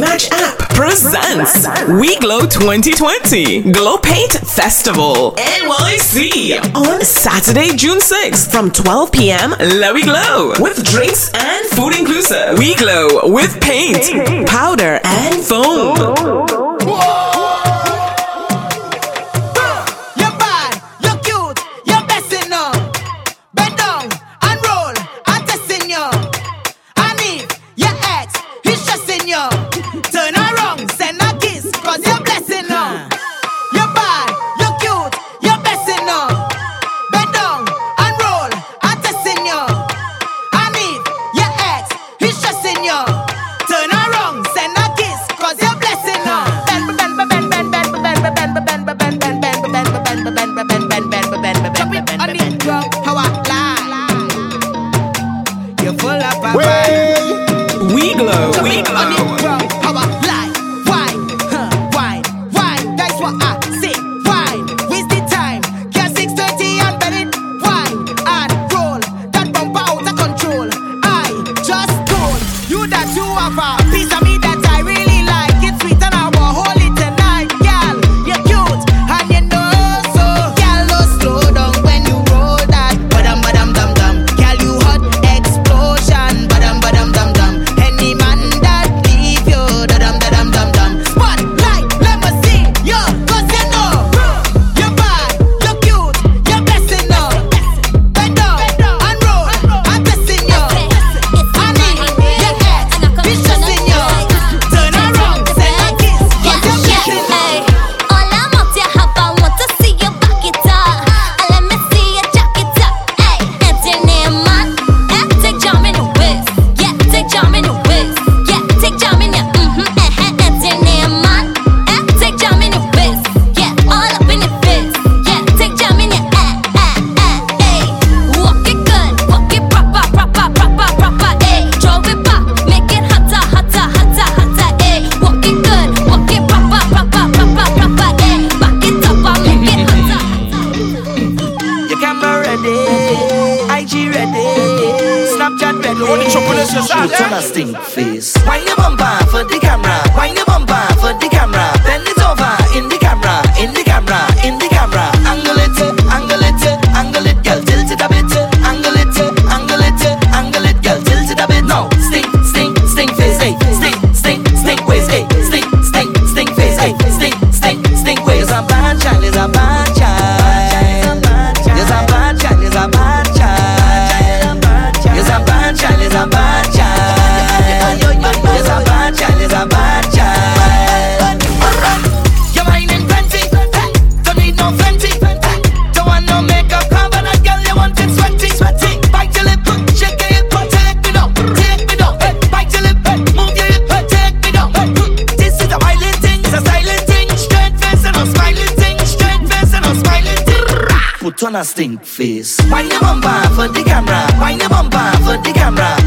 Match App presents WI Glow 2020 Glow Paint Festival NYC on Saturday, June 6th from 12 p.m. Lowy Glow with drinks and food inclusive. WI Glow with paint, powder, and foam. Whoa. please. my stink face. Wind your bumper for the camera. Wind your bumper for the camera.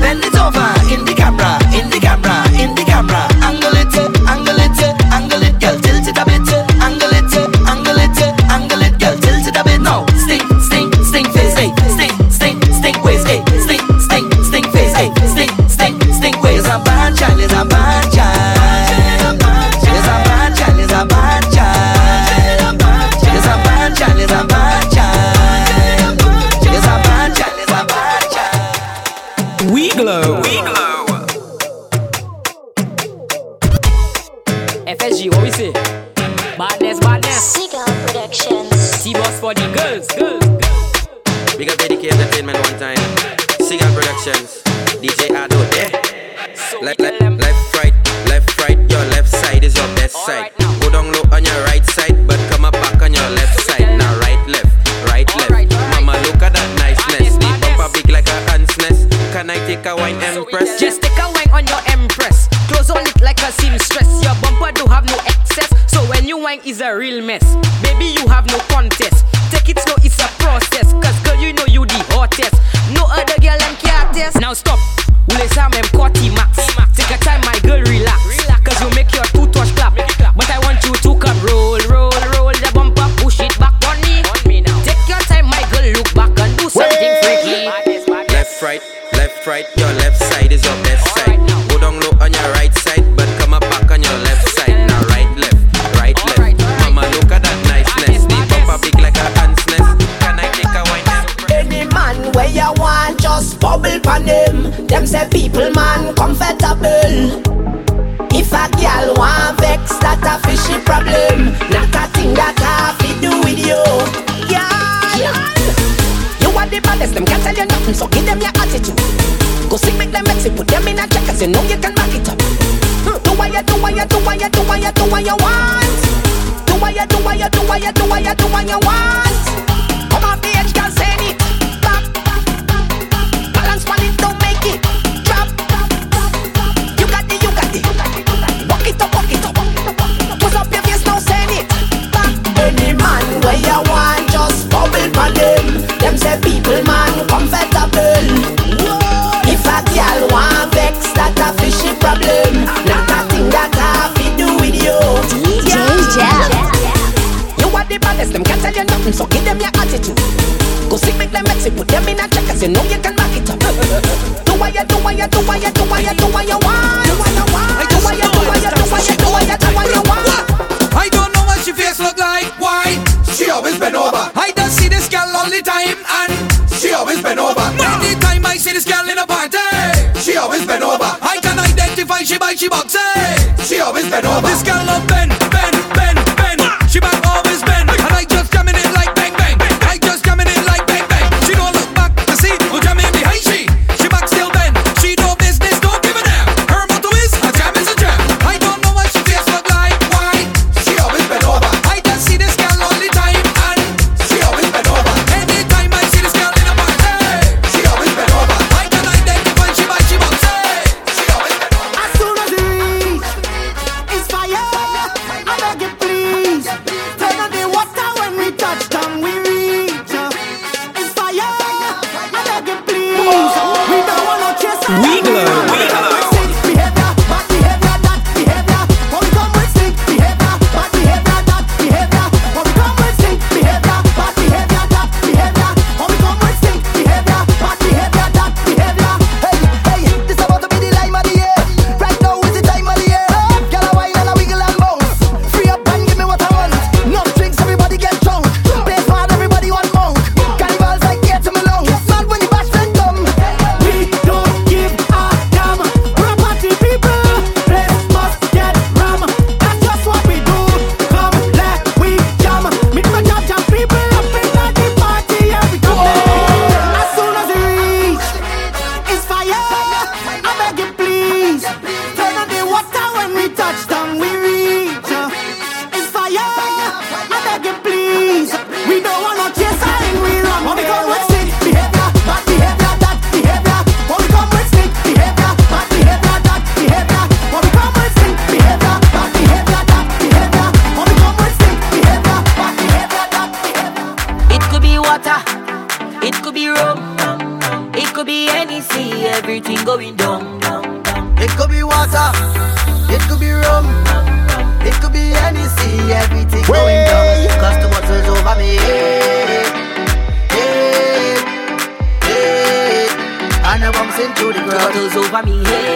like she boxes. She always been over. This girl love over me head.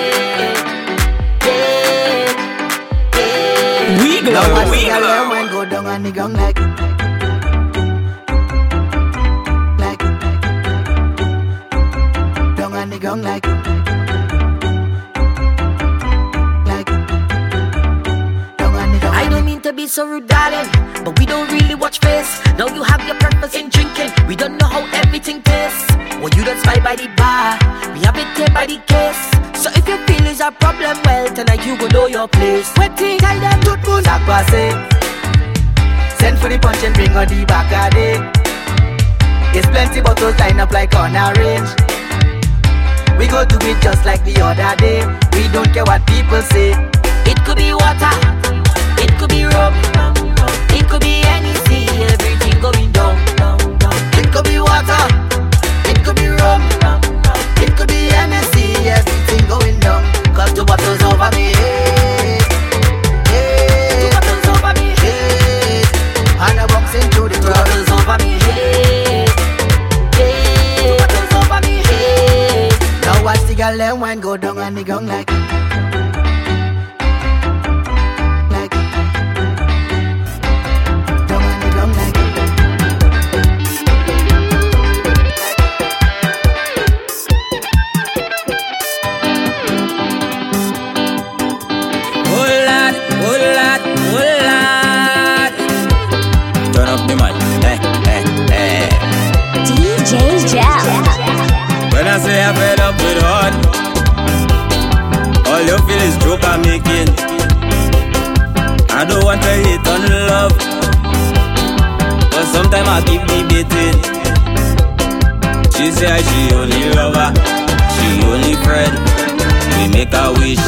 the other day. We don't care what people say. Make a wish,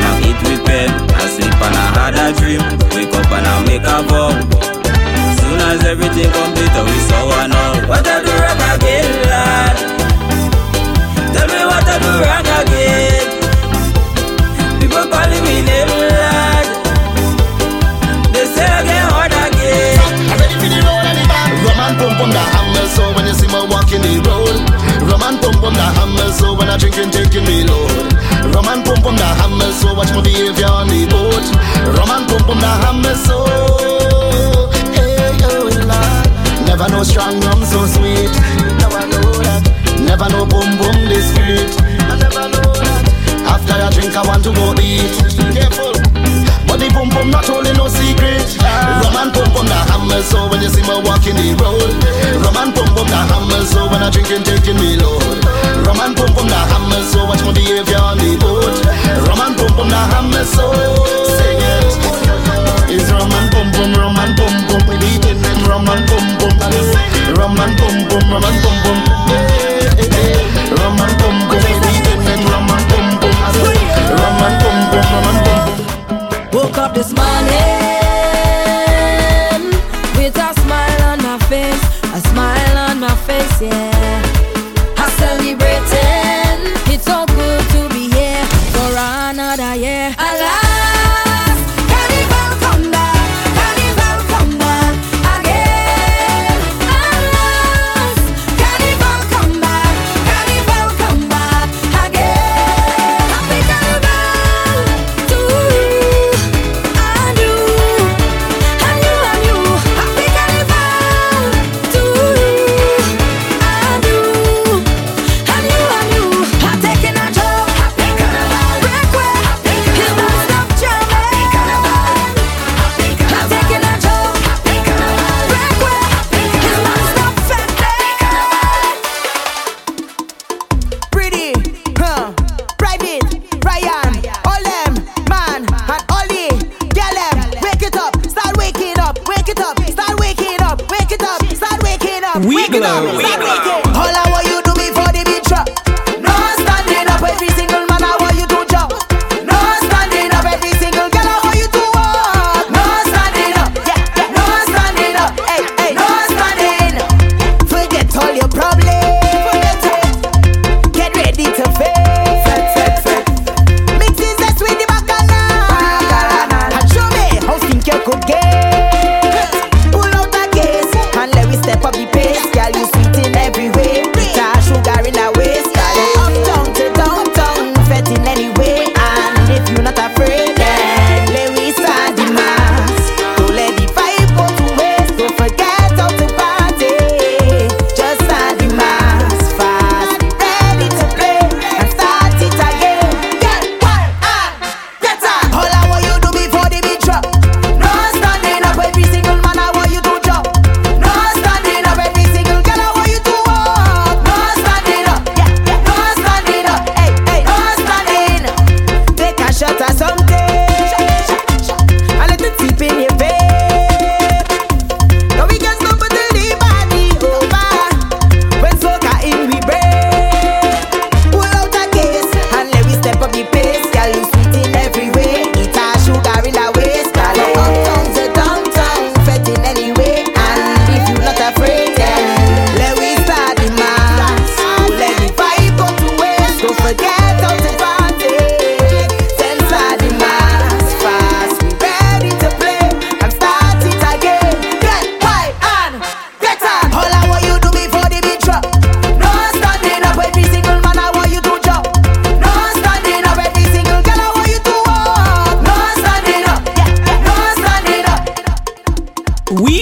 now eat with pen. I sleep and I had a dream, wake up and I make a vow. Soon as everything complete, we saw one out. What I do wrong again, lad? Tell me what I do wrong again. People calling me name, lad. They say I get hard again. I'm ready for the road and the back. Rum and pump on the hammer, so when you see me walking the road. Rum and pump on the hammer, so when I drinking, taking me load. Pump on the hammer, so watch my behavior on the boat. Rum and pump on the hammer, so hey oh. Never know strong rum so sweet. Never know that. Never know boom boom this sweet. I never know that. After I drink, I want to go eat. Careful. But the pum pum not only no secret. Ah. Rum and pum pum the hammer, so when you see me walking the road. Rum and pum pum the hammer, so when I drinking taking me load. Rum and pum pum the hammer, so watch my behavior on the boat. Rum and pum pum the hammer, so sing it. It's rum and pum pum, rum and pum pum, we beating them rum and pum pum. Rum and pum pum, rum and pum pum. Hey, up this morning with a smile on my face, a smile on my face, yeah.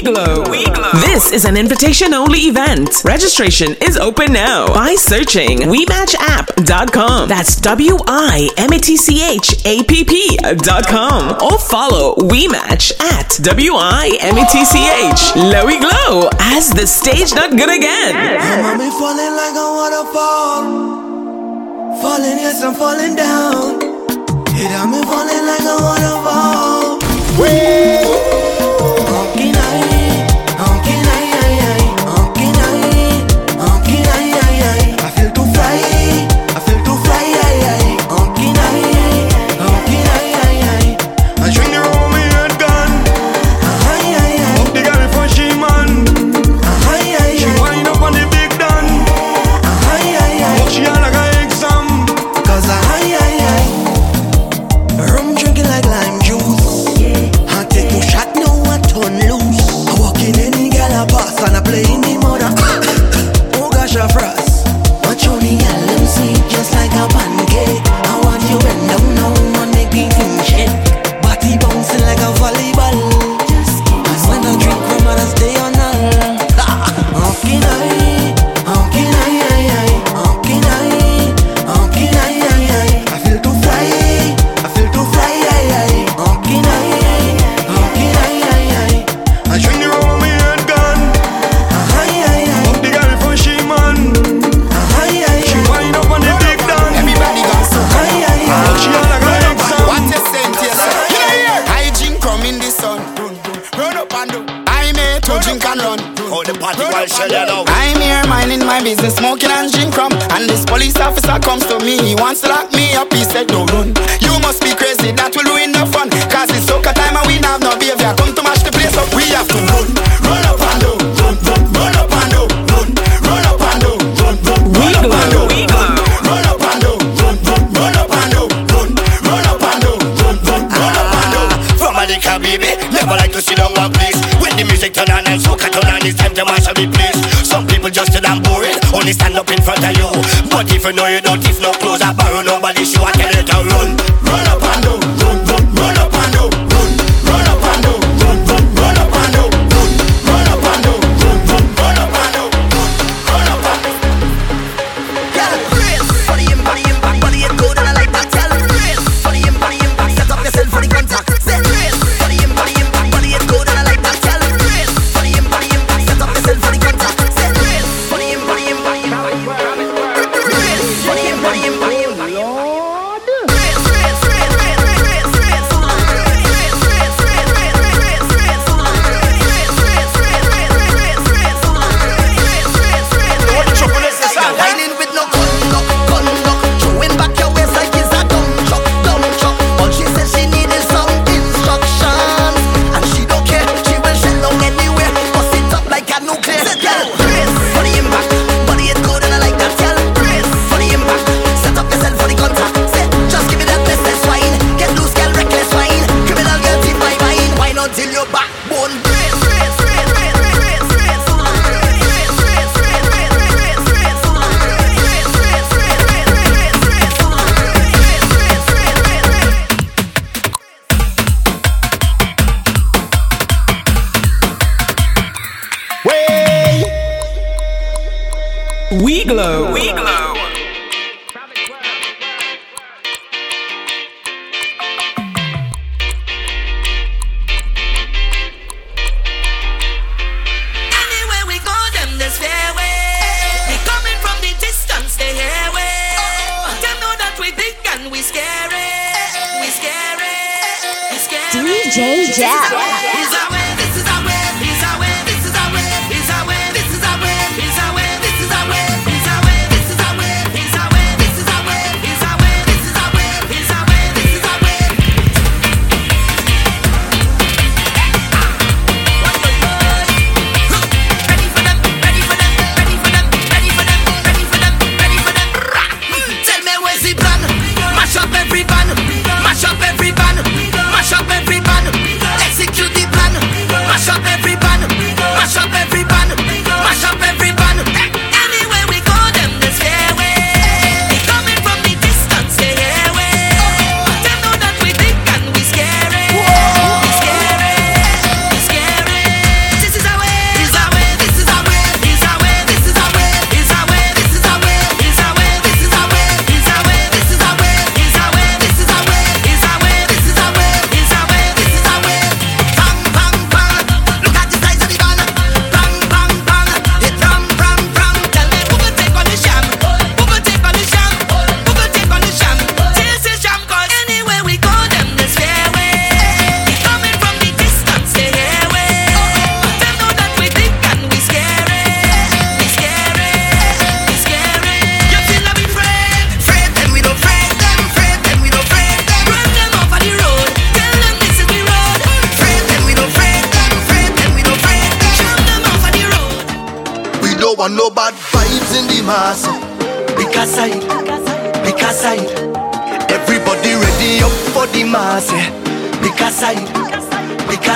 WI Glow. WeGlow. This is an invitation only event. Registration is open now by searching WeMatchApp.com. That's W I M A T C H A P P.com. Or follow WI Match at W I M A T C H. Lowy Glow as the stage not good again. I'm falling like a waterfall. Falling, yes, I'm falling down. It, I'm falling like a waterfall. Whee! if you you don't, if no clothes, I borrow nobody, show. I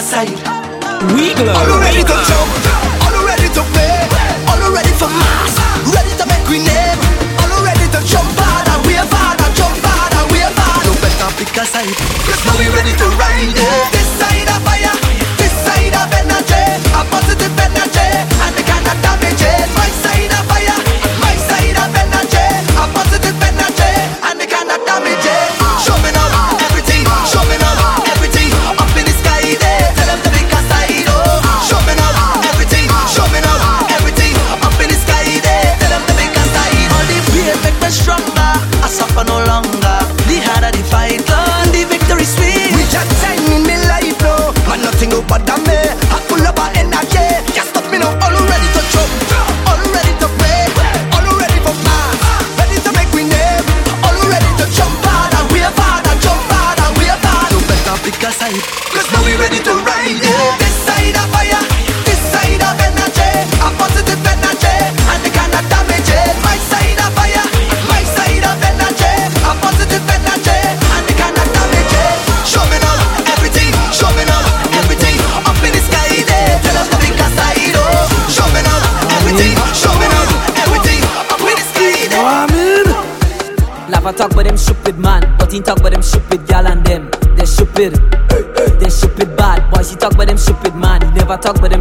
side. We glow. All ready to jump, all ready to play, all ready for mass, ready to make we name, all ready to jump harder, we are harder, jump harder, we are harder. No better pick a side, cause now we ready to ride it. This side of fire, this side of energy, a positive energy, and the kind of damage. talk, but it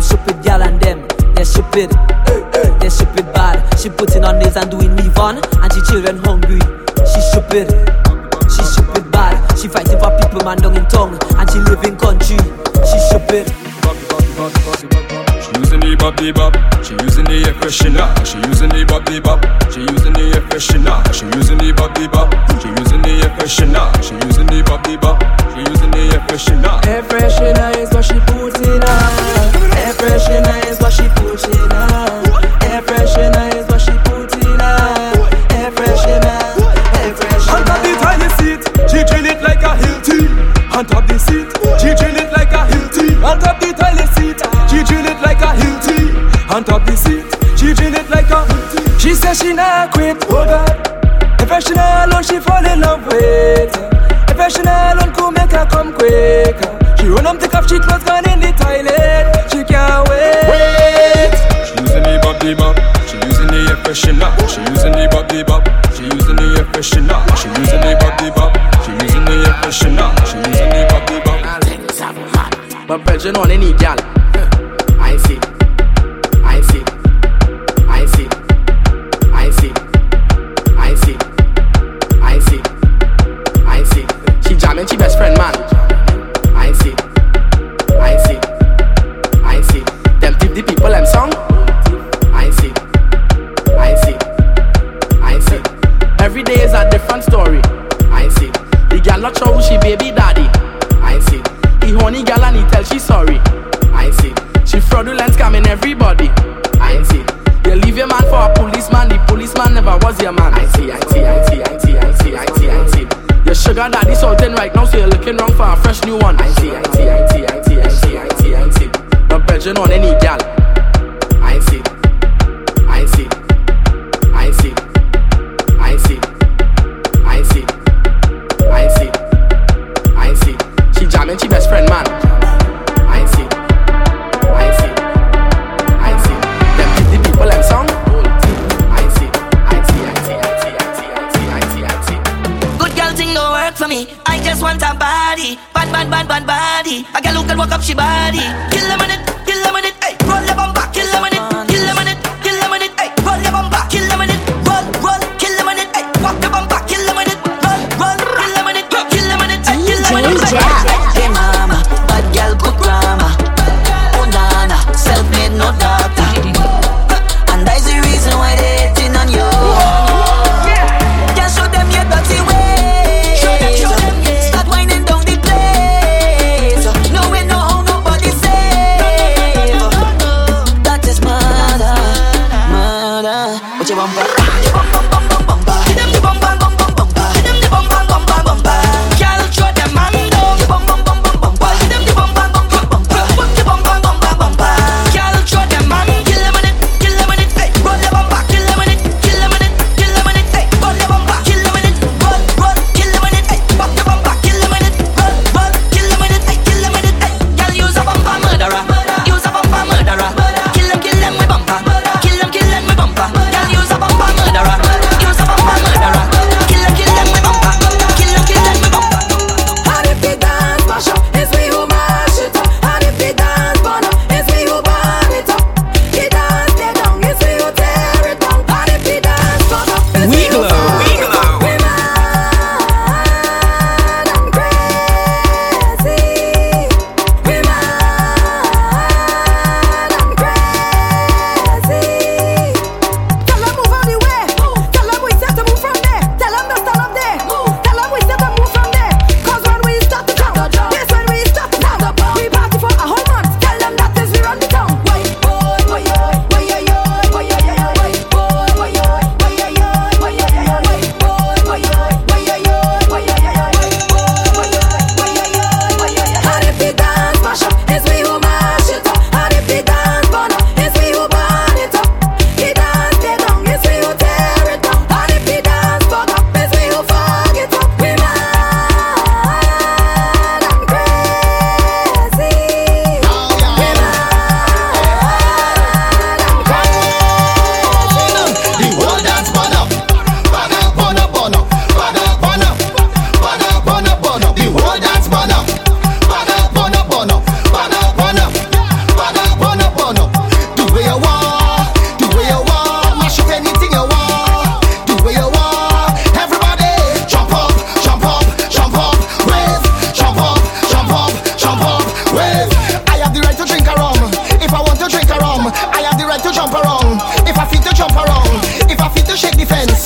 on any gal. shake the fence.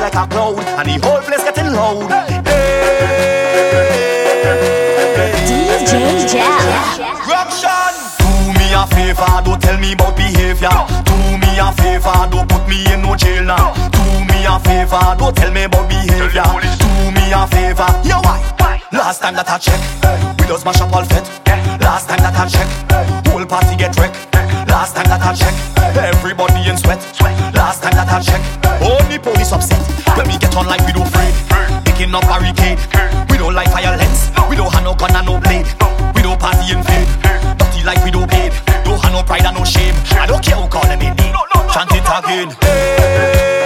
like a clown, and the whole place getting loud. Hey. DJ Jam. Rukshun. Do me a favor, don't tell me about behavior. Do me a favor, don't put me in no jail now. Do me a favor, don't tell me about behavior. Do me a favor, yo why? Last time that I checked. no pride and no shame. I don't care who call me name. Chant it again.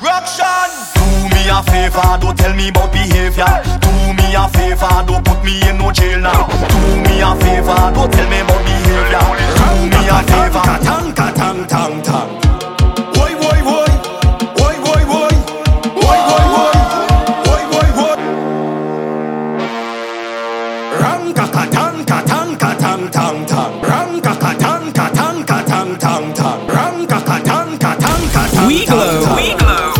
Rukshun. Do me a favor, don't tell me about behavior. Do me a favor, don't put me in no jail now. Do me a favor, don't tell me about behavior. Do me a favor. Tang, tang, tang, tang. We glow. We glow.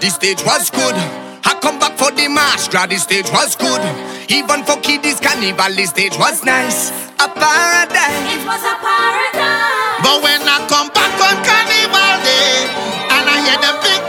The stage was good. I come back for the Mastra, the stage was good. Even for Kiddies Carnival, the stage was nice. A paradise. It was a paradise. But when I come back on Carnival Day, and I hear the big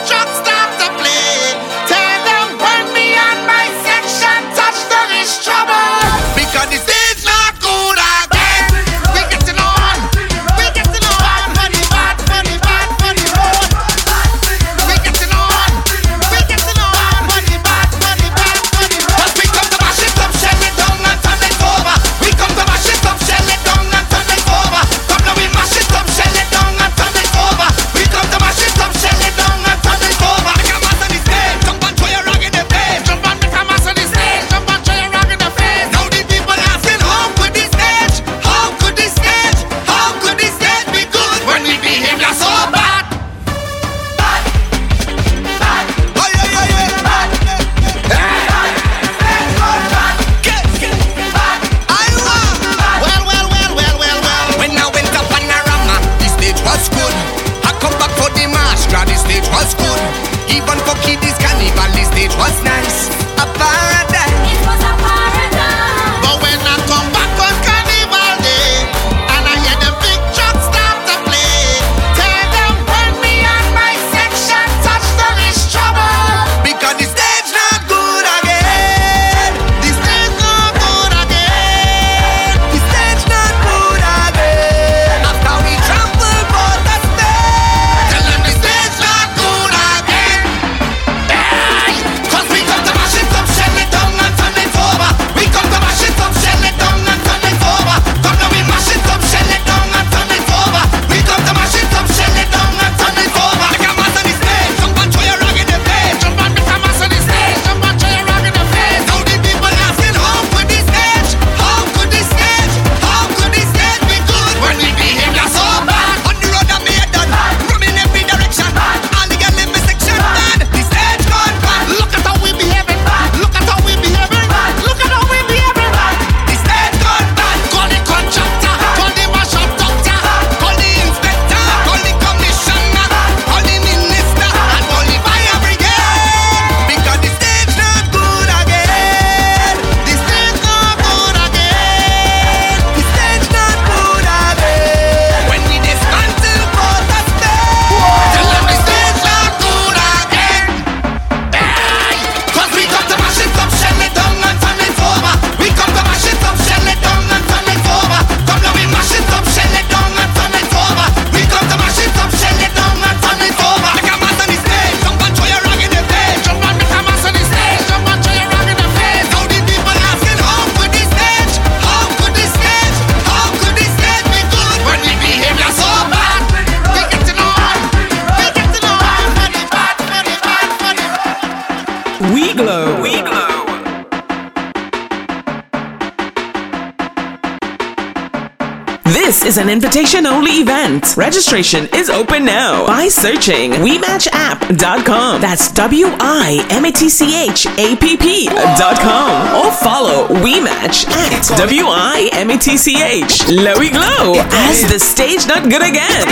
is an invitation only event. Registration is open now by searching WIMatchApp.com. That's W I M A T C H A P P.com. Or follow WI Match at W I M A T C H. Lowy Glow as the stage not good again.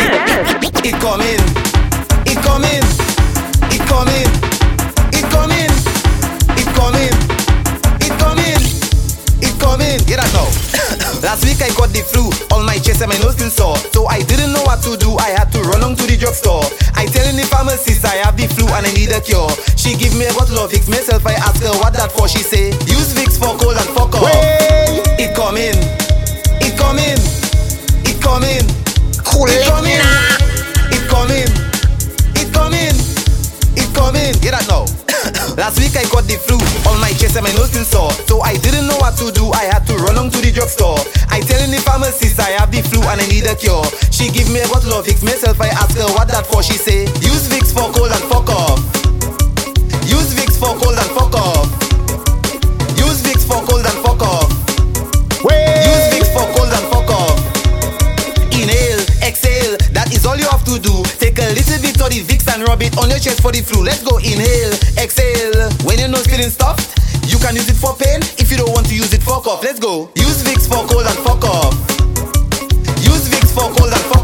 It coming, it coming, it coming, it coming, it coming, it coming, it coming. Get that now. Last week I got the flu, all my chest and my nose still sore. So I didn't know what to do, I had to run on to the drugstore. I telling the pharmacist I have the flu and I need a cure. She give me a bottle of Vicks, myself I ask her what that for. She say, use Vicks for cold and fuck off. It coming, it coming, it coming, it coming, it coming, it coming, it coming. Get that now. Last week I got the flu, all my chest and my nose still sore. So I didn't know what to do, I had the drugstore. I telling the pharmacist I have the flu and I need a cure. She give me a bottle of Vicks, myself I ask her what that for. She say, use Vicks for cold and fuck off. Use Vicks for cold and fuck off. Use Vicks for cold and fuck off. Use Vicks for cold and fuck off. Inhale, exhale, that is all you have to do. Take a little bit of the Vicks and rub it on your chest for the flu. Let's go, inhale, exhale. When your nose feeling stuffed, you can use it for pain. If you don't want to use it, fuck off. Let's go. Use Vicks for cold and fuck off. Use Vicks for cold and fuck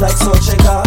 like salt shaker.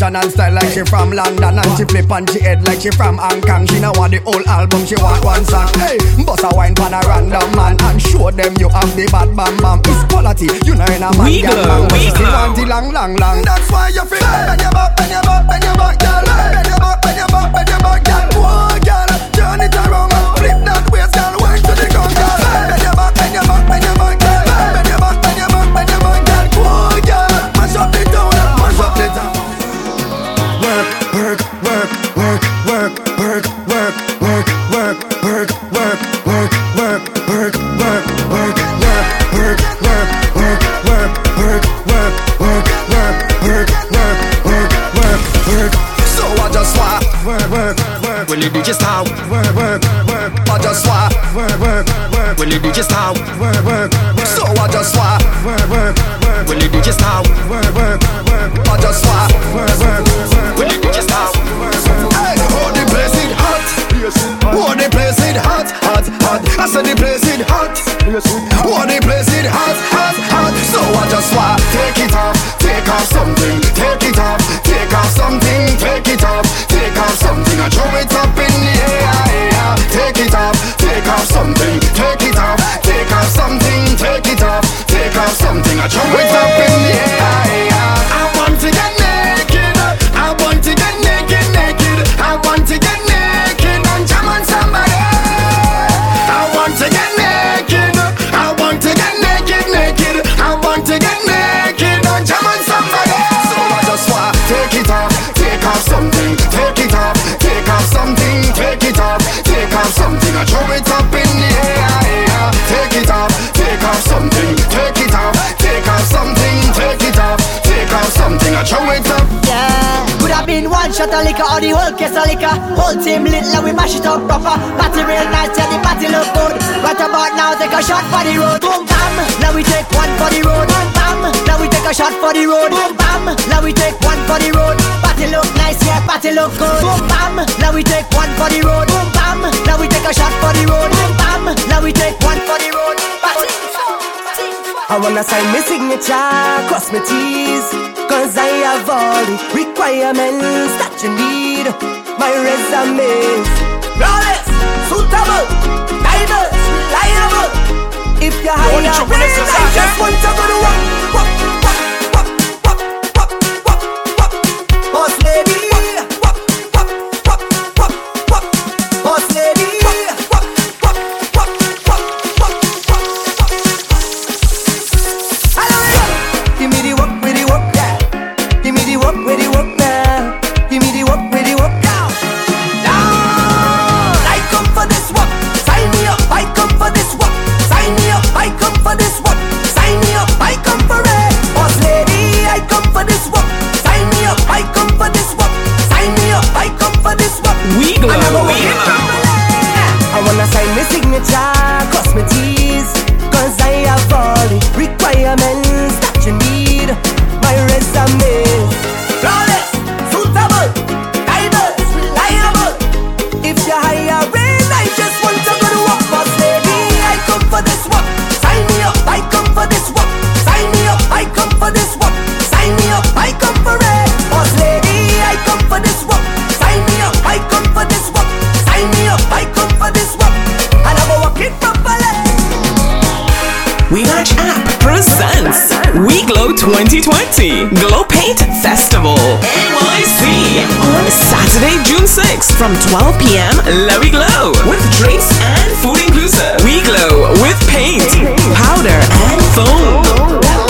Fashion and style like she from London And she flip on she head like she from Hong Kong. She not want the whole album, she want one song. Hey, bust a wine pan a random man And show them you have the bad bam bam. It's quality, you know in a man We glow, man, we she still glow. want the long, long, long. That's why you feel Bend your back, bend your back, bend your back, girl. Bend your back, bend your back, bend your back, girl When the DJ start, work, work, work. I just want work, work, work. When the DJ start, work, work, work. So I just want work, work, work. When the DJ start, work, work, work. I just want work, work, work. When the DJ start, Hey, oh the place it hot. Oh the place it hot, hot, hot. I said the place it hot. Oh the place it hot, hot, hot. So I just want take it off, take off something, take it off, take off something, take it something. Throw it up in the air. Take it off, take off something, take it off, take off something, take it off, take off something. I throw it up in shot of liquor or the whole case of liquor. Whole team lit, like we mash it up proper. Party real nice, yeah, the party look good. Right about now, take a shot for the road. Boom bam, now we take one for the road. Boom bam, now we take a shot for the road. Boom bam, now we take one for the road. Party look nice, yeah, party look good. Boom bam, now we take one for the road. Boom bam, now we take a shot for the road. Boom bam, now we take one for the road. Party. I wanna sign my signature, cross my T's. Cause I have all the requirements that you need. My resume. Flawless, suitable, diverse, reliable. If you're higher, only trouble is the I just want to go to work. Boss lady WI Glow 2020 Glow Paint Festival NYC on Saturday, June 6th from 12 p.m. Let We Glow with drinks and food inclusive. We Glow with paint, powder, and foam.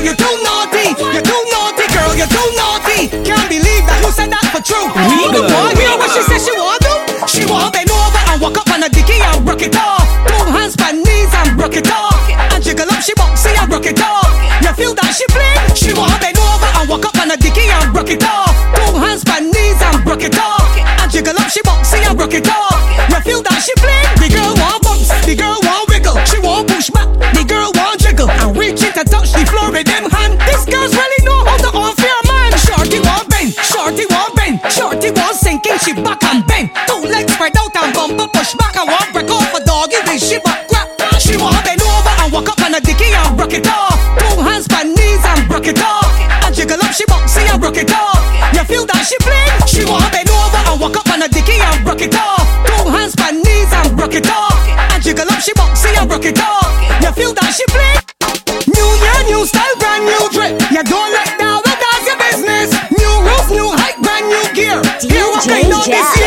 You're too naughty. You're too naughty, girl. You're too naughty. Can't believe that. Who said that for true? Me, the boy. You know what she said she want them? She want them over and walk up on a dicky and rock it off. Two hands by knees and rock it off. And jiggle up, she boxy and rock it off. You feel that she fling? She want them over and walk up on a dicky and rock it off. Two hands by knees and rock it off. And jiggle up, she boxy and rock it off. You feel that she fling? The girl want bumps. The girl it back and bend. Two legs spread out and bumper push back. I want break off a doggy with she back grab. She want to bend over and walk up on a dicky and rock it off. Two hands by knees and rock it off. And jiggle up she boxy and rock it off. You feel that she bling? She want to bend over and walk up on a dicky and rock it off. Two hands by knees and rock it off. And jiggle up she boxy and rock it off. You feel that she bling? New year, new style, brand new drip. You don't let. Yeah.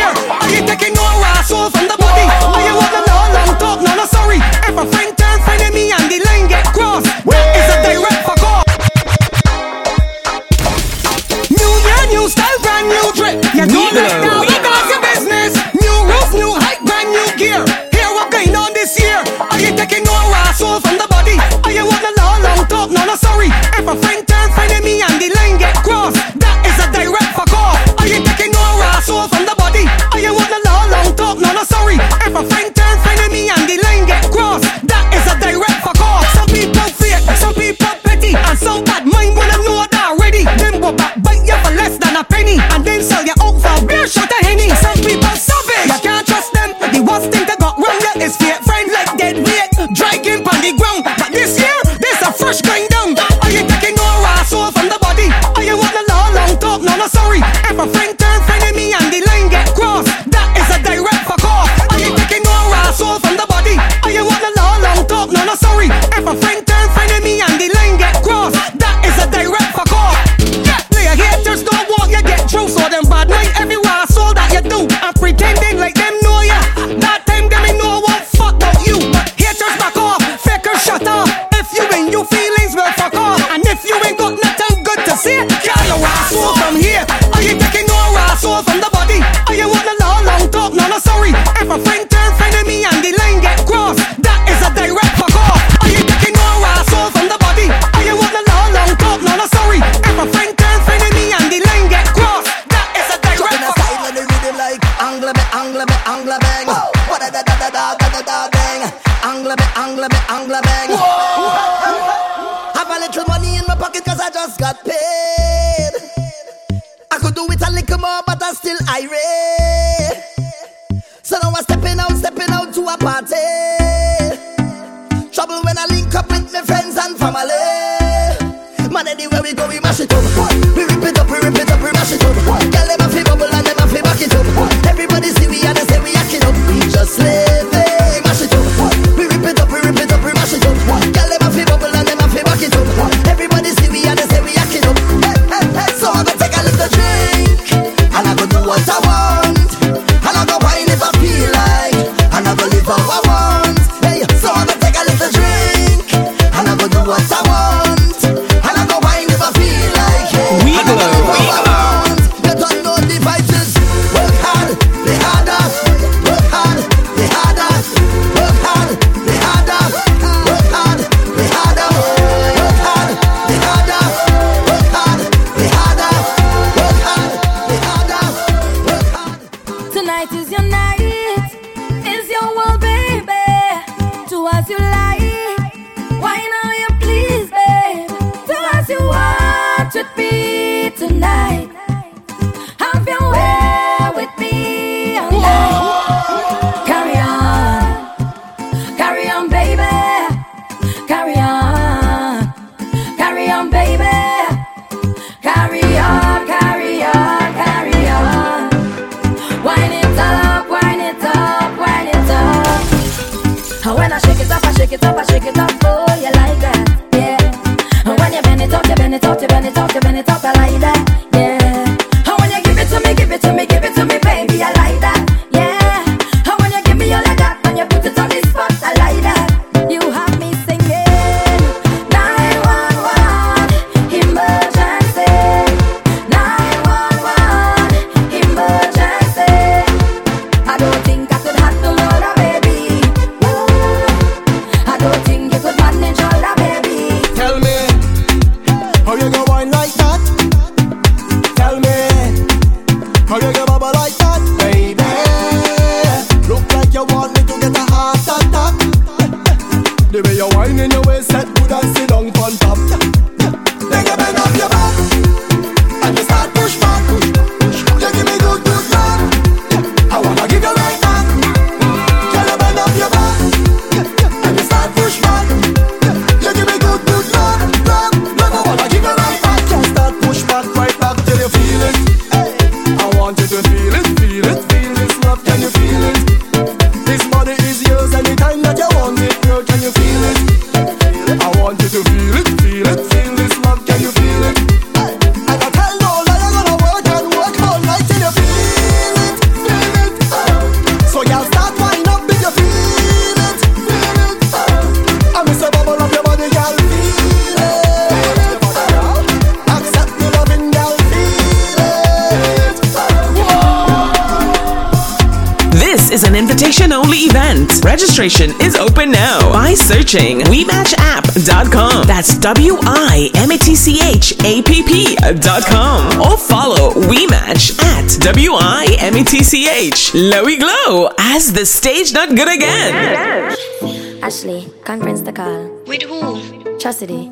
Me tonight. Have your way with me all night. Carry on, carry on, baby. Carry on, carry on, baby. Carry on, carry on, carry on. Wind it up, wind it up, wind it up. And when I shake it up, I shake it up, I shake it up. Oh, you like that, yeah. And when you bend it up, you bend it up, you bend it up, you bend it. Is open now by searching WIMatchApp.com. That's W I M A T C H A P P.com. Or follow WI Match at W I M A T C H. Lowy Glow as the stage not good again. Ashley, conference the call. With who? Chastity.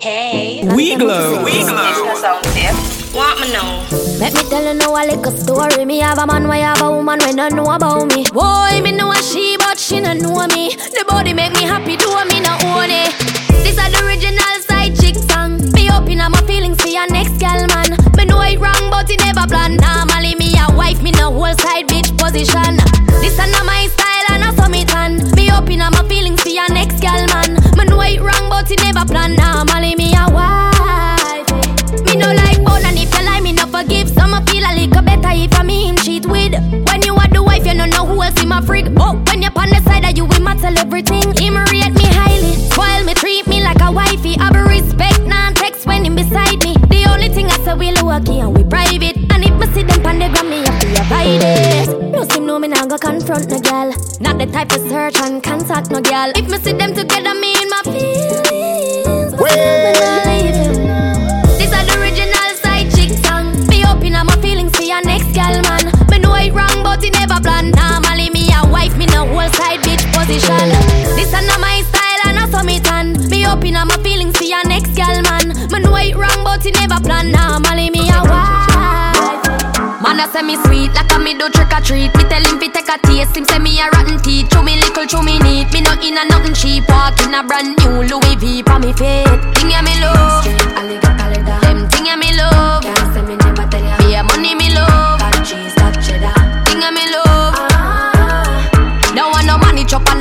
Hey. WI Glow. WI Glow. Sound. Want me know? Let me tell you now a little story. Me have a man, why have a woman when don't know about me. Boy, me know a she, but she don't know me. The body make me happy, do I me not own it. This is the original side chick song. Me open up my feelings for your next gal man. Me know it wrong, but it never plan. Normally me a wife, me no whole side bitch position. This is not my style and saw me tan. Me open up my feelings for your next gal man. Me know it wrong, but it never plan. Normally me a wife. Eh. Me no like bone and if you lie, me no forgive. Some feel a little better if I me him cheat with. When else my frig. Oh, when you're on the side of you, we matter everything. Him rate me highly, spoil me, treat me like a wifey. I be respect, non text when him beside me. The only thing I say we low key and we private. And if me see them on the gram, me have to avoid it. No seem no me nah go confront no girl. Not the type of search and contact no girl. If me see them together, me in my feelings. But still me nah leave That not my style and I saw it tan. Me open up my feelings for your next girl man. Man know it wrong but he never plan. Normally me a wife. Man a say me sweet like a me do trick or treat. Me tell him fi take a taste. Him say me a rotten teeth. Chew me little chew me neat. Me not in a nothing cheap. Walk in a brand new Louis V pa me feet Thing ya me love. Them thing ya me love. Can't say me never tell ya. Be a money me love.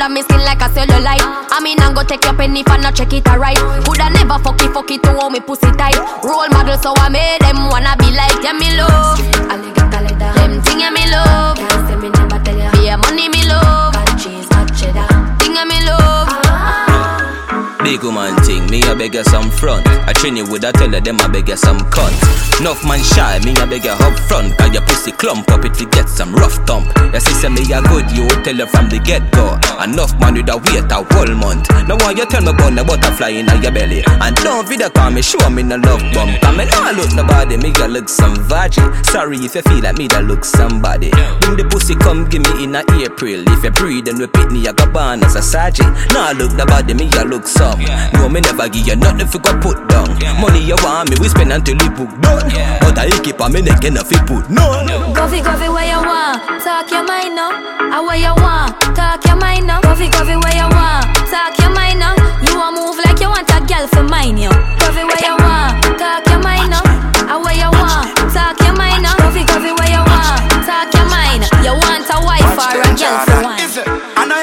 Under me skin like a cellulite. I mean, I'm go take your penny if I not check it alright. Coulda never fuck it, fuck it to hold me pussy tight. Role model, so I made them wanna be like yeah, me love. Big woman thing, me a beg you some front. I train you with a tell her them I beg you some cunt. Enough man shy, me a beg you up front. Cause your pussy clump up if you get some rough thump. Your sister me a good, you tell her from the get go. Enough man with a wait a whole month. Now why you tell me about the butterfly in your belly? And don't video call me, show me no love bump. Cause me nah look nobody, me a look some virgin. Sorry if you feel like me that look somebody. Bring the pussy come give me in a April. If you breathe then repeat me, I go born as a sergeant. Nah look nobody, me a look some. No, me never give you nothing if you go put down. Money you want me, we spend until we book done. But I keep on me neck and if you put none. Coffee, coffee, where you want? Talk your mind now. I where you want? Talk your mind now. Coffee, coffee, where you want? Talk your mind now. You want move like you want a girl for mine, yo. Coffee, where you want? Talk your mind now. I where you want? Talk your mind now. Coffee, coffee, where you want? Talk your mind. You want a wife or a girl for one?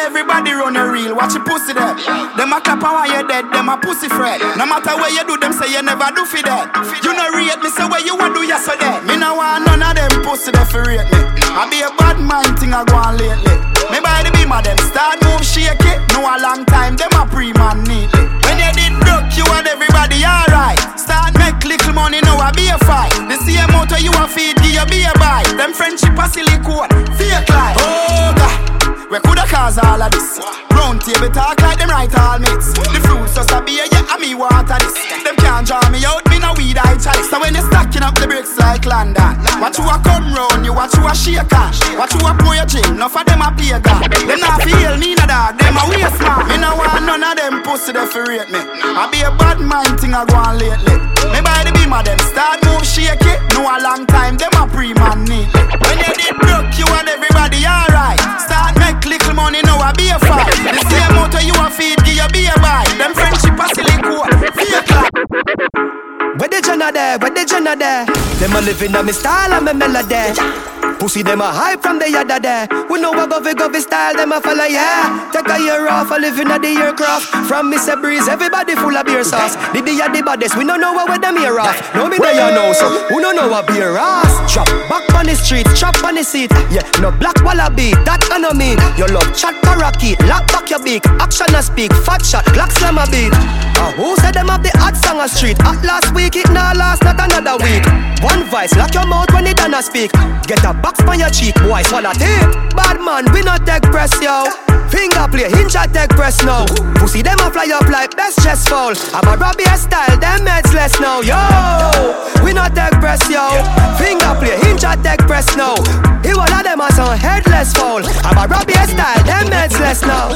Everybody run a reel, watch your pussy there. Them a clap while you're dead, them a pussy fret. No matter where you do, them say you never do for that. You no rate me, say where you want to do, you so dead. Me no want none of them pussy there for rate me. I be a bad mind thing I go on lately. Me by the beam of them start move shake it. No a long time, them a pre-man neatly. When you did broke, you and everybody alright. Start make little money, now I be a fight. The same motor you a feed, give you be a buy. Them friendship a silicone, fake life. Oh God. We coulda cause all of this. Round table talk like them right all mates. The fruits just a beer, yeah, and me water this. Them can't draw me out, me no weed I chalice. So when you stacking up the bricks like London, watch you a come round, you watch you a shake on. Watch you a pour your gin, enough of them a pagan. Them not feel me no dog, them a waste man. Me no want none of them pussy they fi me. I be a bad mind thing I go on lately. Me by the beam of them start move shake it. No a long time, them a pre-man neatly. When you did broke, you and everybody alright. Start make little money, now I be a fight. The same motor you a feed, give you be a buy. Them friendship a silicone, fake like. Where the Jenna there? Where the Jenna there? Them a living on me style and me melody. Pussy them a hype from the yada there. We know what govy govy style them a follow yeah. Take a year off, a living at the aircraft. From Mr. Breeze, everybody full of beer sauce. The day the baddest, we don't know what with them here off. No me know you know so. Who don't know what beer ass? Chop back on the street, chop on the seat. Yeah, no black wallaby, that I know me. Your love chat parakeet, lock back your beak. Action a speak, fat shot, clock slam a beat. Uh, who said them have the hot song a street? At last week, it now last, not another week. One vice, lock your mouth when it done a speak. Get a box on your cheek, boy, swallow tape. Bad man, we not take press, yo. Finger play, hinge a take press now. Pussy them a fly up like best chest fall. I'm a Robbie style, them heads less now, yo. We not take press, yo. Finger play, hinge a take press now. He one of them a some headless fall. I'm a Robbie style, them heads less now.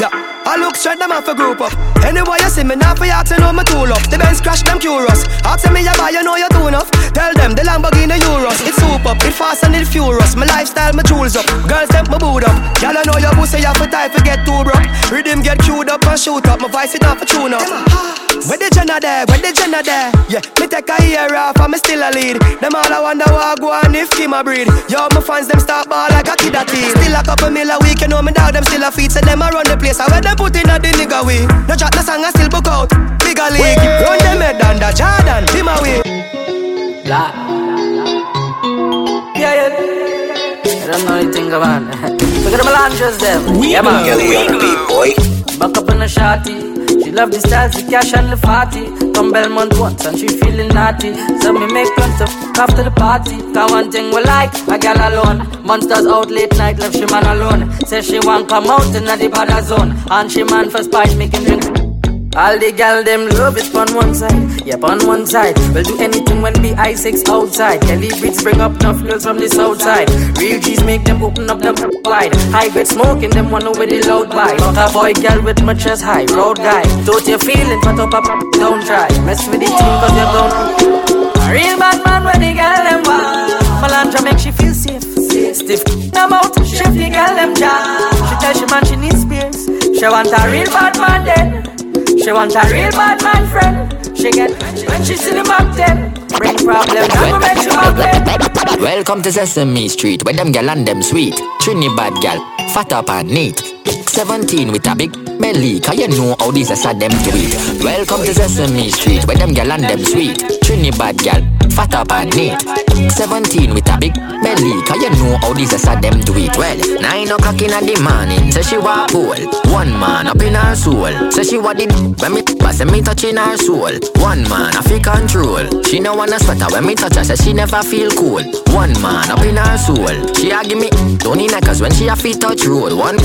Yeah. I look straight, them off a group up. Anyway, you see me now for you to know my tool up. The Benz crash them curious. Ask me you buy, you know you do enough. Tell them the Lamborghini Euros. It's soup up, it fast and it furious. My lifestyle, my tools up. Girls them my boot up. Y'all know your pussy, you for time for get too broke. Rhythm get queued up and shoot up. My voice it off for tune up. Where the Jenna there? Where the Jenna there? Yeah, me take a year off and me still a lead. Them all I wonder what go on if Kim a breed. Yo, my fans them start ball like a kid a teen. Still a couple mil a week, you know me dog them still a feed. So them a run the place. I where them put in a the nigga way. No chat no song I still book out. Bigger league, run them head under Jordan. Him away. Black. Yeah, yeah. I don't know anything about it. Look at the melanges them. We yeah, man. go, we go. boy. Back up in a shotty. She love the styles, the cash and the fatty. Come Belmont once and she feeling naughty. So me make plans to fuck after the party. Cause one thing we like, a gal alone. Monsters out late night, left she man alone. Say she want come out in the bad zone. And she man for spice, make him drink. All the gal them love it on one side, yep on one side. We'll do anything when the I6 outside. Kelly beats bring up enough girls from the south side. Real G's make them open up them wide. High grade smoking them one over the loud buy. A boy gal with my chest high, road guy. Don't you feeling put up up, don't try. Mess with the team cause you're gone. A real bad man when the gal them wild. Melandra make she feel safe. Stiff them out, shift the girl them jaw. She tell she man she needs space. She want a real bad man then. She wants a real bad man friend. She get when she see the then. Bring problems, never make she back. Welcome to Sesame Street, where them gal and them sweet. Trinidad gal, fat up and neat. 17 with a big belly, cause you know how these are them to eat. Welcome to Sesame Street, where them gal and them sweet. Trinidad gal, fat up and neat. 17 with a big belly, cause you know how these are them to eat. Well, 9 o'clock in the morning, say she walk whole. One man up in her soul. Say she what did when me pass me touching her soul. One man I feel control. She no wanna sweater when me touch her, say she never feel cool. One man up in her soul. She a give me Tony neckers when she a feet touch road. One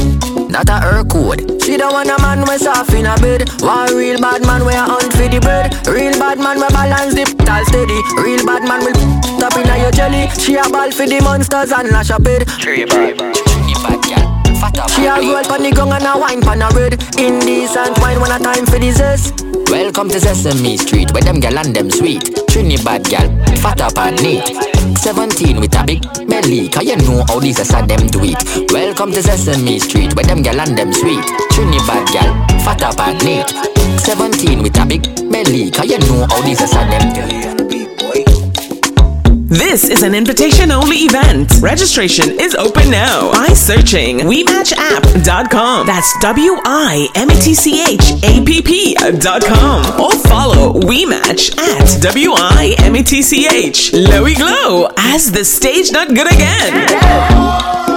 that a her code. She don't want a man we soft in a bed. One real bad man we a hunt for the bread. Real bad man we balance the tall steady. Real bad man will top in a your jelly. She a ball for the monsters and lash a it. Tree bad, bad gal. She a roll pon the gong and a wine pon a red. Indecent wine when a time for the zest. Welcome to Sesame Street where them gal and them sweet. Trinidad gal, fat up and neat. 17 with a big belly Cause you know how these are them do it. Welcome to Sesame Street where them gal and them sweet. Trinidad gal, fat up and neat. 17 with a big belly Cause you know how these are them do it This is an invitation only event. Registration is open now by searching WIMatchApp.com. That's W I M A T C H A P P.com. Or follow WI Match at W I M A T C H. Lowy Glow as the stage not good again.